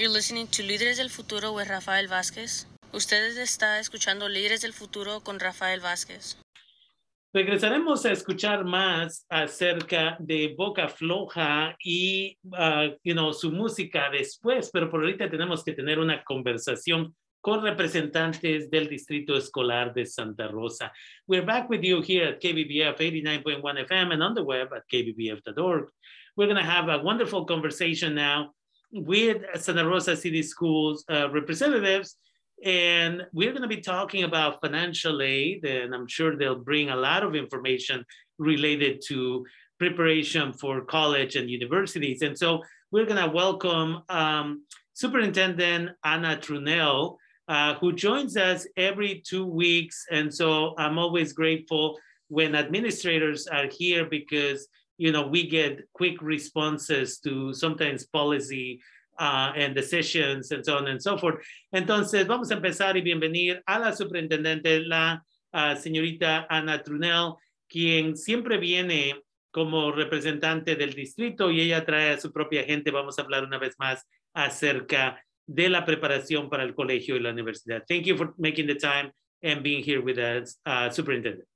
You're listening to Líderes del Futuro with Rafael Vázquez. Ustedes está escuchando Líderes del Futuro con Rafael Vázquez. Regresaremos a escuchar más acerca de Boca Floja y uh, su música después, pero por ahorita tenemos que tener una conversación con representantes del Distrito Escolar de Santa Rosa. We're back with you here at KBBF 89.1 FM and on the web at kbbf.org. We're going to have a wonderful conversation now with Santa Rosa City Schools uh, representatives and we're going to be talking about financial aid, and I'm sure they'll bring a lot of information related to preparation for college and universities. And so we're going to welcome um, Superintendent Anna Trunnell, uh, who joins us every two weeks. And so I'm always grateful when administrators are here because you know we get quick responses to sometimes policy uh, and decisions and so on and so forth. Entonces, vamos a empezar y bienvenir a la superintendente, la uh, señorita Ana Trunell, quien siempre viene como representante del distrito y ella trae a su propia gente. Vamos a hablar una vez más acerca de la preparación para el colegio y la universidad. Thank you for making the time and being here with us, uh, Superintendent.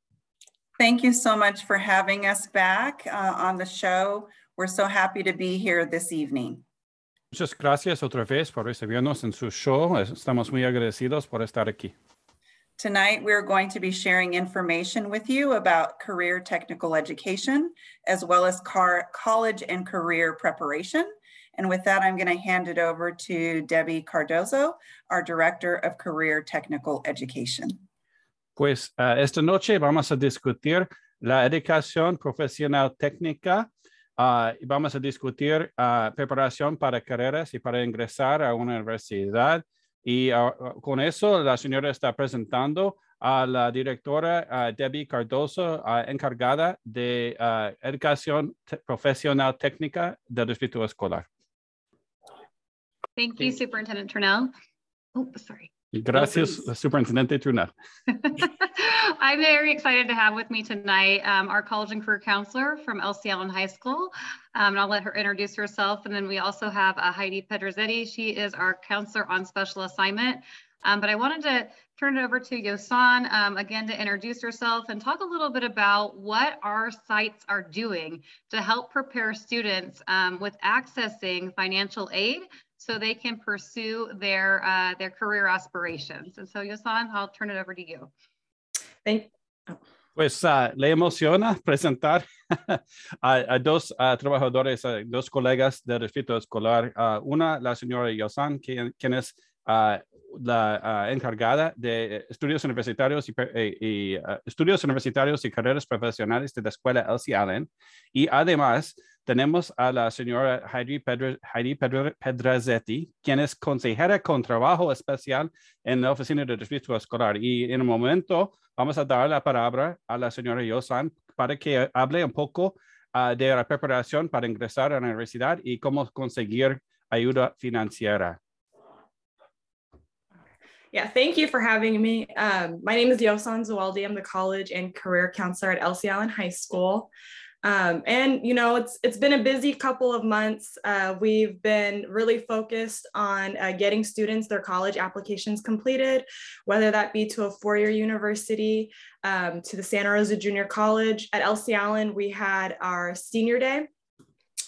Thank you so much for having us back uh, on the show. We're so happy to be here this evening. Muchas gracias otra vez por recibirnos en su show. Estamos muy agradecidos por estar aquí. Tonight, we're going to be sharing information with you about career technical education, as well as car college and career preparation. And with that, I'm going to hand it over to Debbie Cardoso, our Director of Career Technical Education. Pues uh, esta noche vamos a discutir la educación profesional técnica Uh, vamos a discutir uh, preparación para carreras y para ingresar a una universidad. Y uh, con eso, la señora está presentando a la directora Debbie Cardoso, encargada de educación profesional técnica del distrito escolar. Thank you, Superintendent Turnell. Oh, sorry. Gracias, Superintendente Trunnell. I'm very excited to have with me tonight um, our college and career counselor from Elsie Allen High School. Um, and I'll let her introduce herself. And then we also have uh, Heidi Pedrazzetti. She is our counselor on special assignment. Um, but I wanted to turn it over to Yosan um, again to introduce herself and talk a little bit about what our sites are doing to help prepare students um, with accessing financial aid so they can pursue their uh, their career aspirations. And so, Yosan, I'll turn it over to you. Thank. Pues uh, le emociona presentar a, a, dos uh, trabajadores, a dos colegas del distrito escolar. una, la señora Yosan, quien, quien es la encargada de estudios universitarios y, y, y estudios universitarios y carreras profesionales de la escuela Elsie Allen. Y además, tenemos a la señora Heidi, Pedra, Heidi Pedra, Pedrazzetti, quien es consejera con trabajo especial en la oficina del distrito escolar. Y en un momento vamos a dar la palabra a la señora Yosan para que hable un poco uh, de la preparación para ingresar a la universidad y cómo conseguir ayuda financiera. Yeah, thank you for having me. Um, my name is Yosan Zawaldi. I'm the college and career counselor at Elsie Allen High School. Um, and you know, it's it's been a busy couple of months. Uh, we've been really focused on uh, getting students their college applications completed, whether that be to a four-year university, um, to the Santa Rosa Junior College. At Elsie Allen, we had our senior day.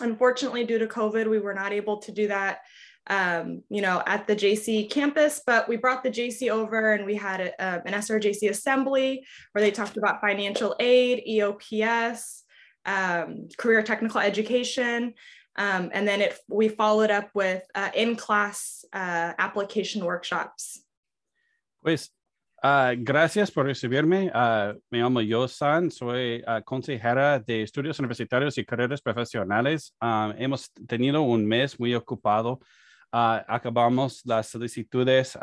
Unfortunately, due to COVID, we were not able to do that um, you know, at the JC campus, but we brought the JC over and we had a, uh, an SRJC assembly where they talked about financial aid, EOPS, um, career technical education. Um, and then it, we followed up with uh, in-class uh, application workshops. Pues, uh, gracias por recibirme. Uh, me llamo Yosan, soy uh, consejera de estudios universitarios y carreras profesionales. Um, hemos tenido un mes muy ocupado. Uh, acabamos las solicitudes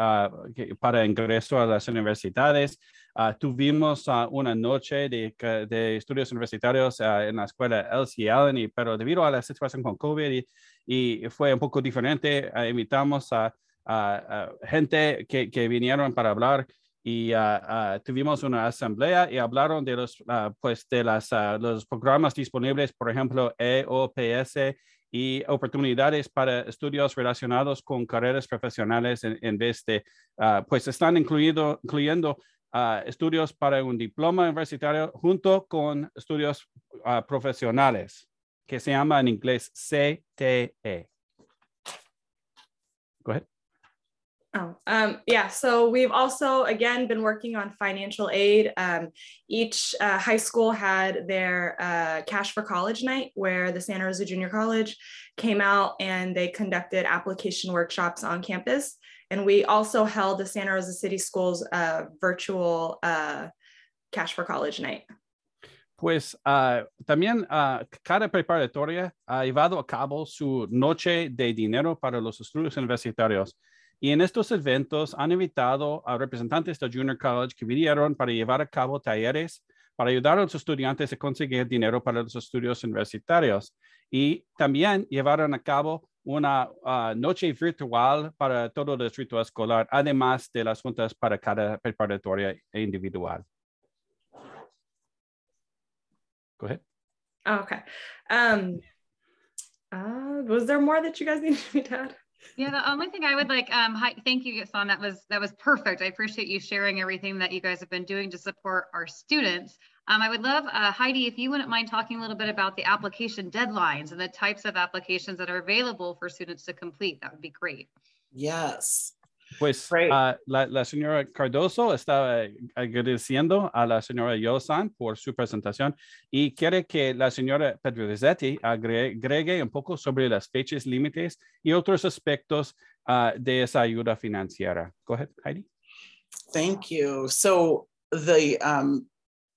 para ingreso a las universidades. Uh, tuvimos uh, una noche de, de, estudios universitarios uh, en la escuela Elsie Allen, y, pero debido a la situación con COVID y, y fue un poco diferente, invitamos a, gente que, que, vinieron para hablar y tuvimos una asamblea y hablaron de los, pues de las, los programas disponibles, por ejemplo, EOPS y oportunidades para estudios relacionados con carreras profesionales en, en vez de, ah, pues están incluido, incluyendo ah, estudios para un diploma universitario junto con estudios ah, profesionales, que se llama en inglés CTE. Go ahead. Oh, um, yeah. So we've also, again, been working on financial aid. Um, each uh, high school had their uh, Cash for College night, where the Santa Rosa Junior College came out and they conducted application workshops on campus. And we also held the Santa Rosa City Schools uh, virtual uh, Cash for College night. Pues uh, también uh, cada preparatoria ha llevado a cabo su noche de dinero para los estudios universitarios. Y en estos eventos han invitado a representantes de Junior College que vinieron para llevar a cabo talleres para ayudar a los estudiantes a conseguir dinero para los estudios universitarios. Y también llevaron a cabo una uh, noche virtual para todo el distrito escolar, además de las juntas para cada preparatoria e individual. Go ahead. Oh, okay. Um, uh, was there more that you guys needed me to add? Yeah, the only thing I would like, um, hi, thank you, Son. That was that was perfect. I appreciate you sharing everything that you guys have been doing to support our students. Um, I would love, uh, Heidi, if you wouldn't mind talking a little bit about the application deadlines and the types of applications that are available for students to complete. That would be great. Yes. Pues Great. uh, la, la señora Cardoso está eh, agradeciendo a la señora Yosan por su presentación y quiere que la señora Pedrazzetti agre- agregue un poco sobre las fechas límites y otros aspectos uh, de esa ayuda financiera. Go ahead, Heidi. Thank you. So the um,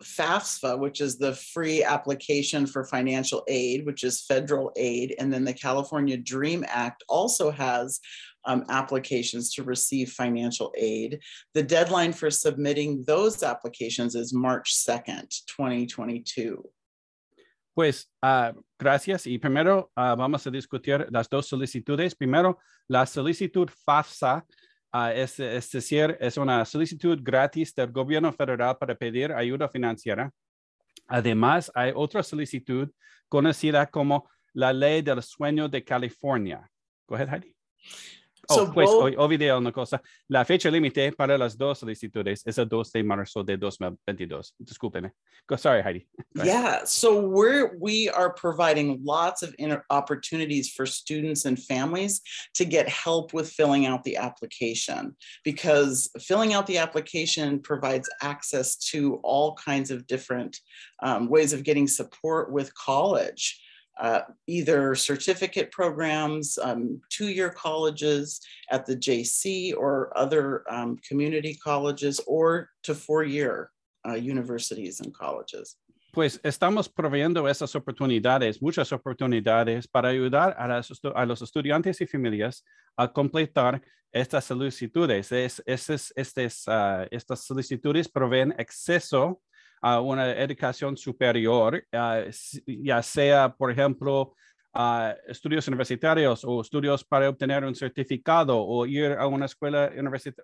FAFSA, which is the free application for financial aid, which is federal aid, and then the California Dream Act also has um, applications to receive financial aid. The deadline for submitting those applications is March 2nd, 2022. Pues ah, gracias. Y primero ah, vamos a discutir las dos solicitudes. Primero, la solicitud FAFSA, es, es decir, es una solicitud gratis del gobierno federal para pedir ayuda financiera. Además, hay otra solicitud conocida como la ley del sueño de California. Go ahead, Heidi. Oh, So pues both- o- olvidé una cosa. La fecha límite para las dos solicitudes es el 2 de marzo de 2022. Discúlpeme. Go, sorry, Heidi. Go. Yeah, so we're we are providing lots of inter- opportunities for students and families to get help with filling out the application because filling out the application provides access to all kinds of different um, ways of getting support with college. Uh, either certificate programs, um, two-year colleges at the JC or other um, community colleges, or to four-year uh, universities and colleges. Pues estamos proveyendo esas oportunidades, muchas oportunidades para ayudar a, las a los estudiantes y familias a completar estas solicitudes. Es, es- estes, ah, estas solicitudes proveen acceso a una educación superior, s- ya sea, por ejemplo, estudios universitarios o estudios para obtener un certificado o ir a una escuela,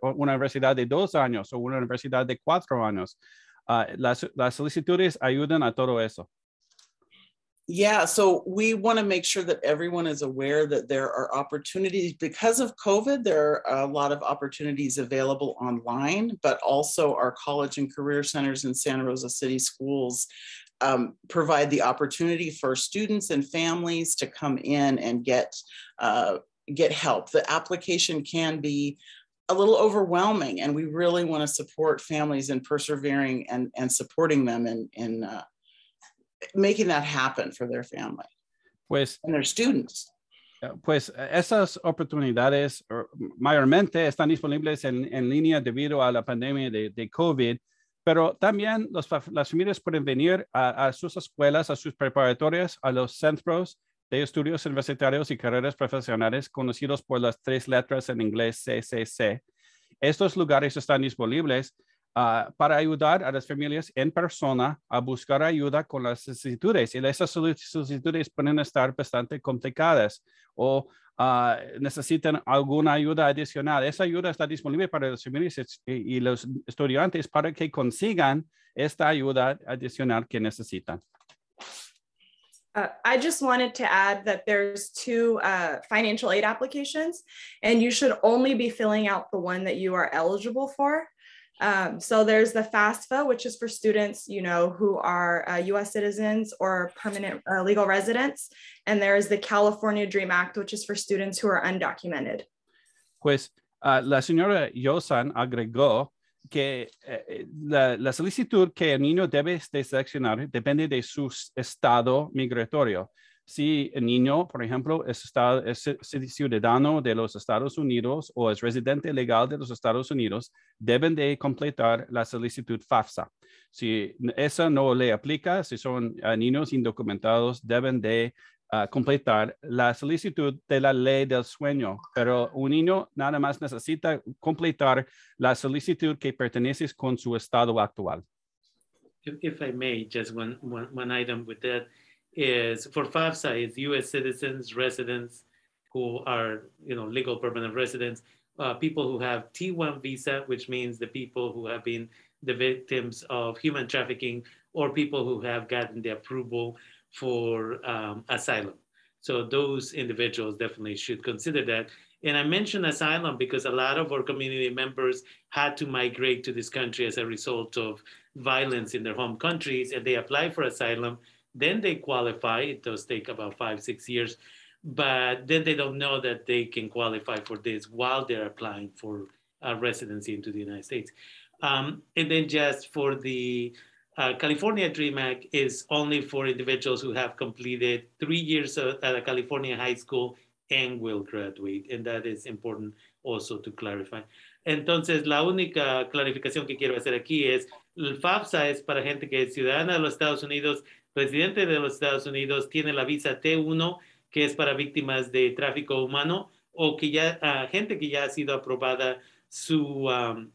una universidad de dos años o una universidad de cuatro años. Ah, las, las solicitudes ayudan a todo eso. Yeah, so we want to make sure that everyone is aware that there are opportunities because of COVID. There are a lot of opportunities available online, but also our college and career centers in Santa Rosa City schools um, provide the opportunity for students and families to come in and get uh, get help. The application can be a little overwhelming, and we really want to support families in persevering and and supporting them in in uh, making that happen for their family Pues, and their students. eh, pues esas oportunidades eh, mayormente están disponibles en, en línea debido a la pandemia de, de COVID, pero también los las familias pueden venir a, a sus escuelas, a sus preparatorias, a los centros de estudios universitarios y carreras profesionales conocidos por las tres letras en inglés CCC. Estos lugares están disponibles ah, para ayudar a las familias en persona a buscar ayuda con las solicitudes. Y esas solic- solicitudes pueden estar bastante complicadas o ah, necesitan alguna ayuda adicional. Esa ayuda está disponible para las familias y los estudiantes para que consigan esta ayuda adicional que necesitan. Uh, I just wanted to add that there's two uh, financial aid applications, and you should only be filling out the one that you are eligible for. Um, so there's the FAFSA, which is for students, you know, who are uh, U.S. citizens or permanent uh, legal residents, and there is the California Dream Act, which is for students who are undocumented. Pues uh, la señora Yosan agregó que eh, la, la, solicitud que el niño debe de seleccionar depende de su estado migratorio. Si el niño, por ejemplo, es, es, ciudadano de los Estados Unidos o es residente legal de los Estados Unidos, deben de completar la solicitud FAFSA. Si esa no le aplica, si son uh, niños indocumentados, deben de uh, completar la solicitud de la ley del sueño, pero un niño nada más necesita completar la solicitud que pertenece con su estado actual. If, if I may, just one, one item with that is for FAFSA is U.S. citizens, residents who are you know legal permanent residents, uh, people who have T1 visa, which means the people who have been the victims of human trafficking, or people who have gotten the approval for um, asylum. So those individuals definitely should consider that. And I mention asylum because a lot of our community members had to migrate to this country as a result of violence in their home countries, and they apply for asylum. Then they qualify. It does take about five, six years, but then they don't know that they can qualify for this while they're applying for residency into the United States. Um, and then just for the uh, California Dream Act is only for individuals who have completed three years at a California high school and will graduate. And that is important also to clarify. Entonces, la única clarificación que quiero hacer aquí es, el FAFSA es para gente que es ciudadana de los Estados Unidos, residente de los Estados Unidos, tiene la visa T1, que es para víctimas de tráfico humano, o que ya, gente que ya ha sido aprobada su, um,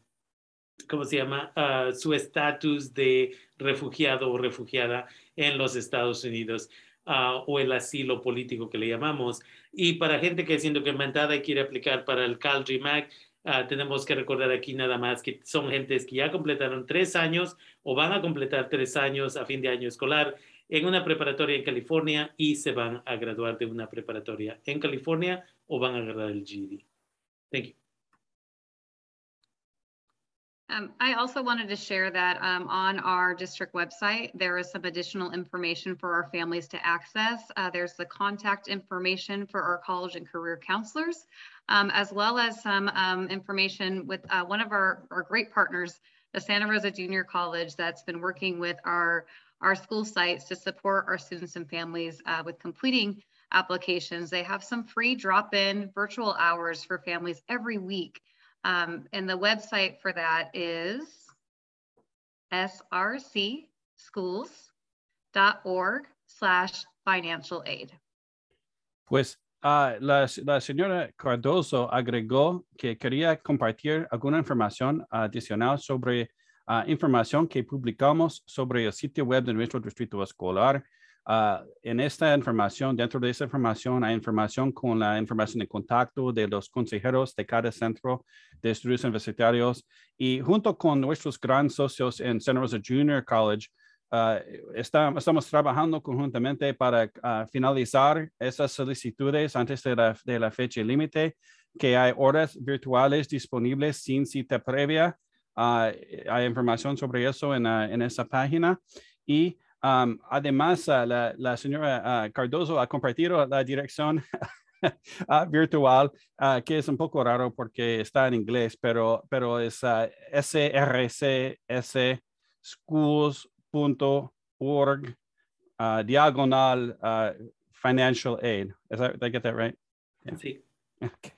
¿cómo se llama? Uh, su estatus de refugiado o refugiada en los Estados Unidos uh, o el asilo político que le llamamos. Y para gente que es indocumentada y quiere aplicar para el CalDream Act, uh, tenemos que recordar aquí nada más que son gentes que ya completaron tres años o van a completar tres años a fin de año escolar en una preparatoria en California y se van a graduar de una preparatoria en California o van a agarrar el GED. Thank you. Um, I also wanted to share that um, on our district website, there is some additional information for our families to access. Uh, there's the contact information for our college and career counselors, um, as well as some um, information with uh, one of our, our great partners, the Santa Rosa Junior College, that's been working with our, our school sites to support our students and families uh, with completing applications. They have some free drop-in virtual hours for families every week um, and the website for that is srcschools.org slash financial aid. Pues uh, la, señora Cardoso agregó que quería compartir alguna información adicional sobre uh, información que publicamos sobre el sitio web de nuestro distrito escolar. Uh, en esta información, dentro de esa información, hay información con la información de contacto de los consejeros de cada centro de estudios universitarios y junto con nuestros grandes socios en Santa Rosa Junior College, uh, está, estamos trabajando conjuntamente para uh, finalizar esas solicitudes antes de la, de la fecha límite, que hay horas virtuales disponibles sin cita previa. hay información sobre eso en, en esa página y Um, además, uh, la, la, señora uh, Cardoso ha compartido la dirección uh, virtual, que es un poco raro porque está en inglés, pero, pero es srcsschools.org diagonal financial aid. Is that, did I get that right? Yeah. Sí. Okay.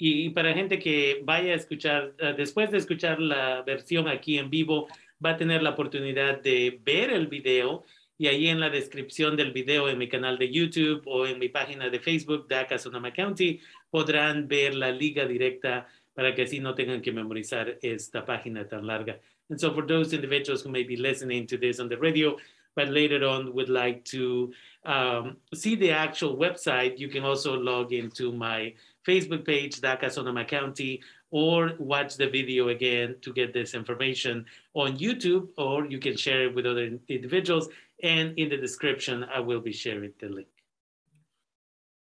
Y para gente que vaya a escuchar, después de escuchar la versión aquí en vivo, va a tener la oportunidad de ver el video y ahí en la descripción del video en mi canal de YouTube o en mi página de Facebook, DACA Sonoma County, podrán ver la liga directa para que así no tengan que memorizar esta página tan larga. And so for those individuals who may be listening to this on the radio, but later on would like to um, see the actual website, you can also log into my Facebook page, DACA Sonoma County, or watch the video again to get this information on YouTube, or you can share it with other individuals. And in the description, I will be sharing the link.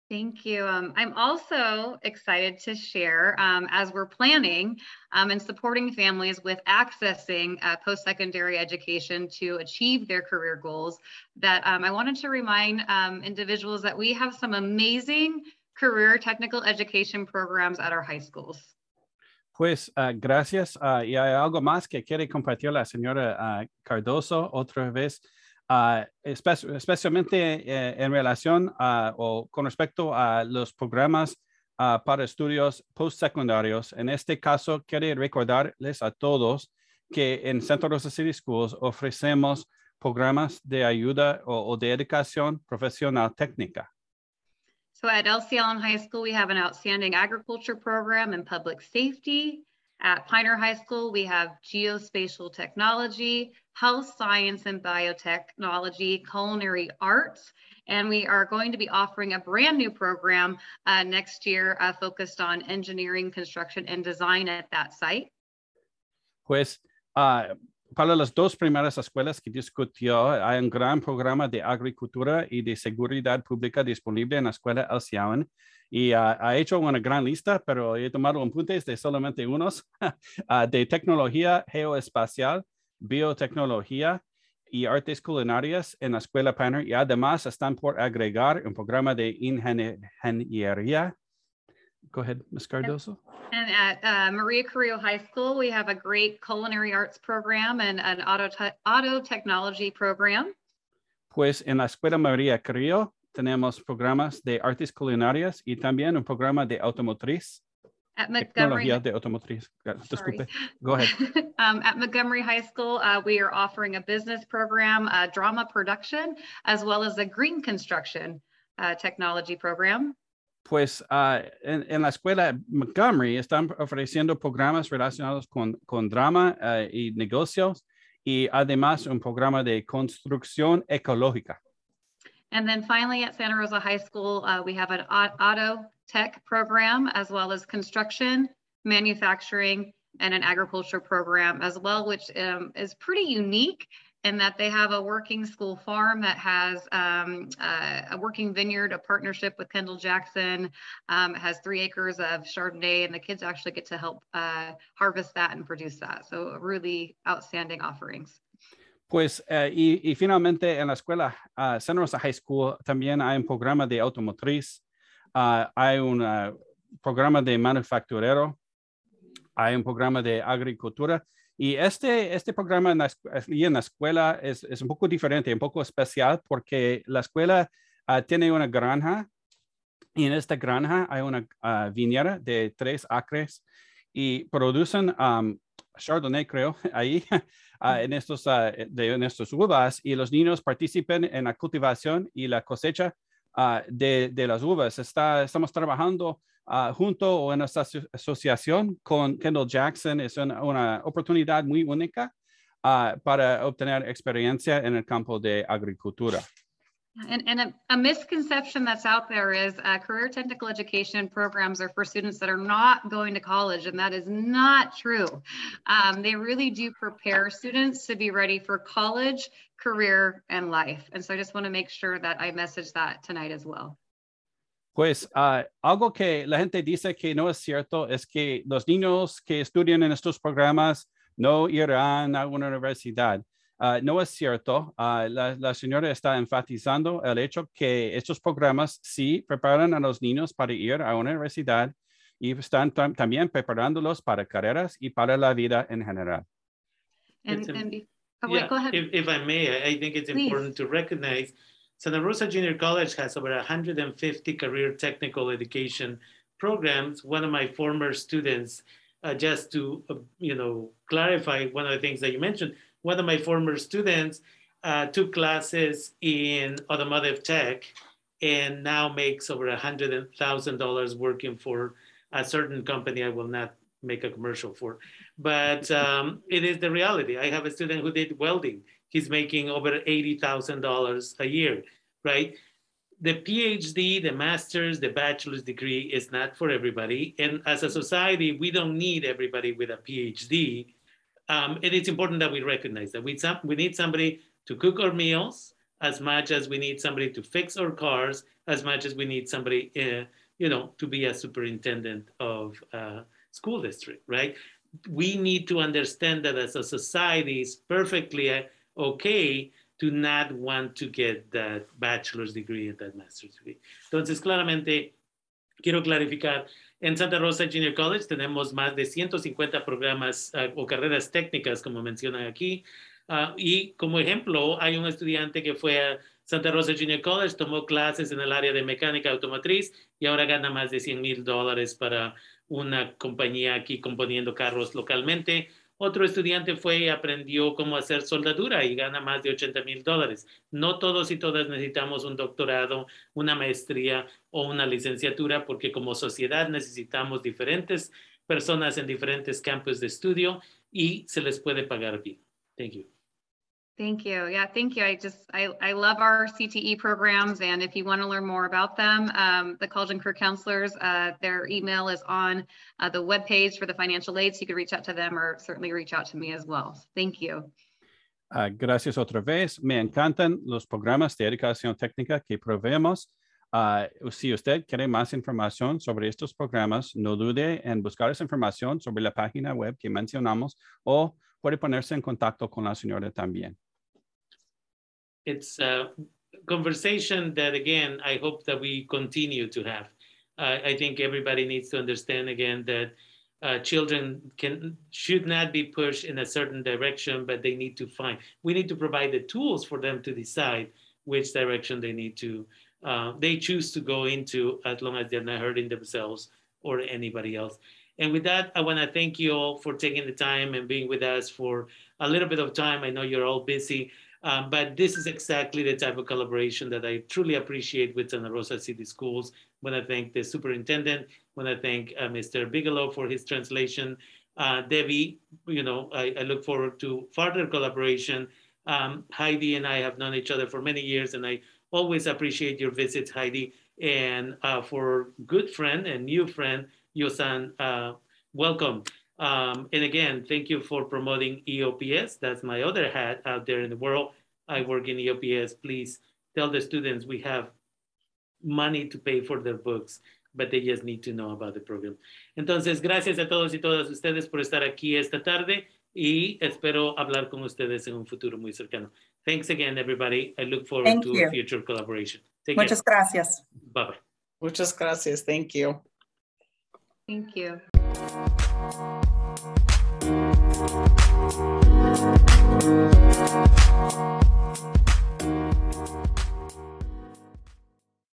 Thank you. Um, I'm also excited to share um, as we're planning um, and supporting families with accessing uh, post-secondary education to achieve their career goals that um, I wanted to remind um, individuals that we have some amazing career technical education programs at our high schools. Pues uh, gracias. Uh, y hay algo más que quiere compartir la señora Cardoso otra vez. Uh, espe especialmente eh, en relación o con respecto a los programas uh, para estudios postsecundarios. En este caso, quiero recordarles a todos que en Santa Rosa City Schools ofrecemos programas de ayuda o, o de educación profesional técnica. So at LC Allen High School, we have an outstanding agriculture program and public safety. At Piner High School, we have geospatial technology, health science and biotechnology, culinary arts, and we are going to be offering a brand new program uh, next year uh, focused on engineering, construction, and design at that site. Pues uh, para las dos primeras escuelas que discutió, hay un gran programa de agricultura y de seguridad pública disponible en la escuela El Allen y uh, ha hecho una gran lista, pero he tomado apuntes de solamente unos, uh, de tecnología geoespacial, biotecnología y artes culinarias en la escuela Piner y además están por agregar un programa de ingeniería. Go ahead, Ms. Cardoso. And at uh, Maria Carrillo High School, we have a great culinary arts program and an auto, te auto technology program. Pues en la escuela María Carrillo tenemos programas de artes culinarias y también un programa de automotriz. At Montgomery, Tecnología de automotriz. Disculpe. Go ahead. um, at Montgomery High School, uh, we are offering a business program, a drama production, as well as a green construction uh, technology program. Pues uh, en, en, la escuela Montgomery están ofreciendo programas relacionados con, con drama uh, y negocios y además un programa de construcción ecológica. And then finally at Santa Rosa High School, uh, we have an auto tech program as well as construction, manufacturing, and an agriculture program as well, which um, is pretty unique in that they have a working school farm that has um, uh, a working vineyard, a partnership with Kendall Jackson, um, has three acres of Chardonnay, and the kids actually get to help uh, harvest that and produce that. So really outstanding offerings. Pues, uh, y, y, finalmente en la escuela uh, Santa Rosa High School también hay un programa de automotriz, uh, hay un programa de manufacturero, hay un programa de agricultura. Y este, este programa en la, en la escuela es, es, un poco diferente, un poco especial, porque la escuela tiene una granja y en esta granja hay una viñera de tres acres y producen um, Chardonnay, creo, ahí, uh, en, estos, uh, de, en estos uvas y los niños participen en la cultivación y la cosecha uh, de, de, las uvas. Está, estamos trabajando junto o en esta asociación con Kendall Jackson. Es una, una oportunidad muy única para obtener experiencia en el campo de agricultura. And, and a, a, misconception that's out there is uh, career technical education programs are for students that are not going to college, and that is not true. Um, they really do prepare students to be ready for college, career, and life. And so I just want to make sure that I message that tonight as well. Pues uh, algo que la gente dice que no es cierto es que los niños que estudian en estos programas no irán a una universidad. Uh, no es cierto. Uh, la, la, señora está enfatizando el hecho que estos programas sí preparan a los niños para ir a una universidad y están tam también preparándolos para carreras y para la vida en general. And, and, oh, yeah, wait, if, if, I may, I think it's Please. important to recognize Santa Rosa Junior College has over 150 career technical education programs. One of my former students, uh, just to uh, you know clarify one of the things that you mentioned, one of my former students uh, took classes in automotive tech and now makes over a hundred thousand dollars working for a certain company I will not make a commercial for. But um, it is the reality. I have a student who did welding. He's making over $80,000 a year, right? The PhD, the master's, the bachelor's degree is not for everybody. And as a society, we don't need everybody with a PhD um, and it's important that we recognize that we, we need somebody to cook our meals, as much as we need somebody to fix our cars, as much as we need somebody, uh, you know, to be a superintendent of uh, school district, right? We need to understand that as a society, it's perfectly uh, okay to not want to get that bachelor's degree and that master's degree. Entonces, claramente, quiero clarificar, en Santa Rosa Junior College tenemos más de 150 programas uh, o carreras técnicas, como mencionan aquí. Uh, y como ejemplo, hay un estudiante que fue a Santa Rosa Junior College, tomó clases en el área de mecánica automotriz y ahora gana más de 100 mil dólares para una compañía aquí componiendo carros localmente. Otro estudiante fue y aprendió cómo hacer soldadura y gana más de 80 mil dólares. No todos y todas necesitamos un doctorado, una maestría o una licenciatura porque como sociedad necesitamos diferentes personas en diferentes campos de estudio y se les puede pagar bien. Thank you. Thank you. Yeah, thank you. I just, I, I love our CTE programs. And if you want to learn more about them, um, the College and Career Counselors, uh, their email is on uh, the webpage for the financial aid. So you can reach out to them or certainly reach out to me as well. Thank you. Uh, gracias otra vez. Me encantan los programas de educación técnica que proveemos. Uh, si usted quiere más información sobre estos programas, no dude en buscar esa información sobre la página web que mencionamos o puede ponerse en contacto con la señora también. It's a conversation that again i hope that we continue to have. Uh, i think everybody needs to understand again that uh, children can should not be pushed in a certain direction but they need to find we need to provide the tools for them to decide which direction they need to uh, they choose to go into as long as they're not hurting themselves or anybody else. And with that i want to thank you all for taking the time and being with us for a little bit of time. I know you're all busy um, but this is exactly the type of collaboration that I truly appreciate with Santa Rosa City Schools. When I thank the superintendent, when I thank uh, Mr. Bigelow for his translation, uh, Debbie, you know, I, I, look forward to further collaboration. Um, Heidi and I have known each other for many years, and I always appreciate your visits, Heidi. And uh, for good friend and new friend, Yosan, uh, welcome. Um, and again, thank you for promoting EOPS. That's my other hat out there in the world. I work in EOPS. Please tell the students we have money to pay for their books, but they just need to know about the program. Entonces, gracias a todos y todas ustedes por estar aquí esta tarde y espero hablar con ustedes en un futuro muy cercano. Thanks again, everybody. I look forward Thank to you. future collaboration. Take Muchas care. gracias. Bye-bye. Muchas gracias. Thank you. Thank you. Thank you. Thank you.